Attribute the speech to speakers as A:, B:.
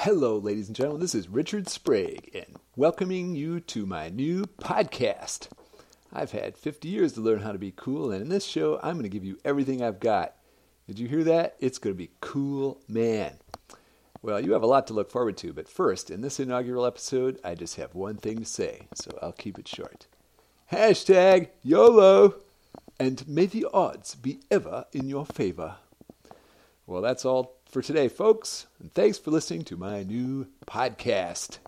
A: Hello, ladies and gentlemen. This is Richard Sprague, and welcoming you to my new podcast. I've had 50 years to learn how to be cool, and in this show, I'm going to give you everything I've got. Did you hear that? It's going to be cool, man. Well, you have a lot to look forward to, but first, in this inaugural episode, I just have one thing to say, so I'll keep it short. Hashtag YOLO, and may the odds be ever in your favor. Well, that's all for today, folks, and thanks for listening to my new podcast.